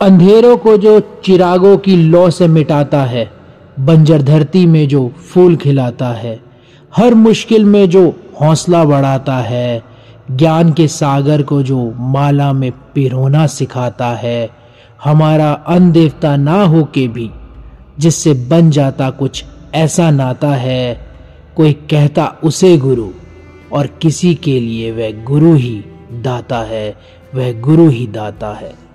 अंधेरों को जो चिरागों की लौ से मिटाता है, बंजर धरती में जो फूल खिलाता है, हर मुश्किल में जो हौसला बढ़ाता है, ज्ञान के सागर को जो माला में पिरोना सिखाता है, हमारा अनदेवता ना हो के भी, जिससे बन जाता कुछ ऐसा नाता है, कोई कहता उसे गुरु, और किसी के लिए वह गुरु ही दाता है, वह गुरु ही दाता है।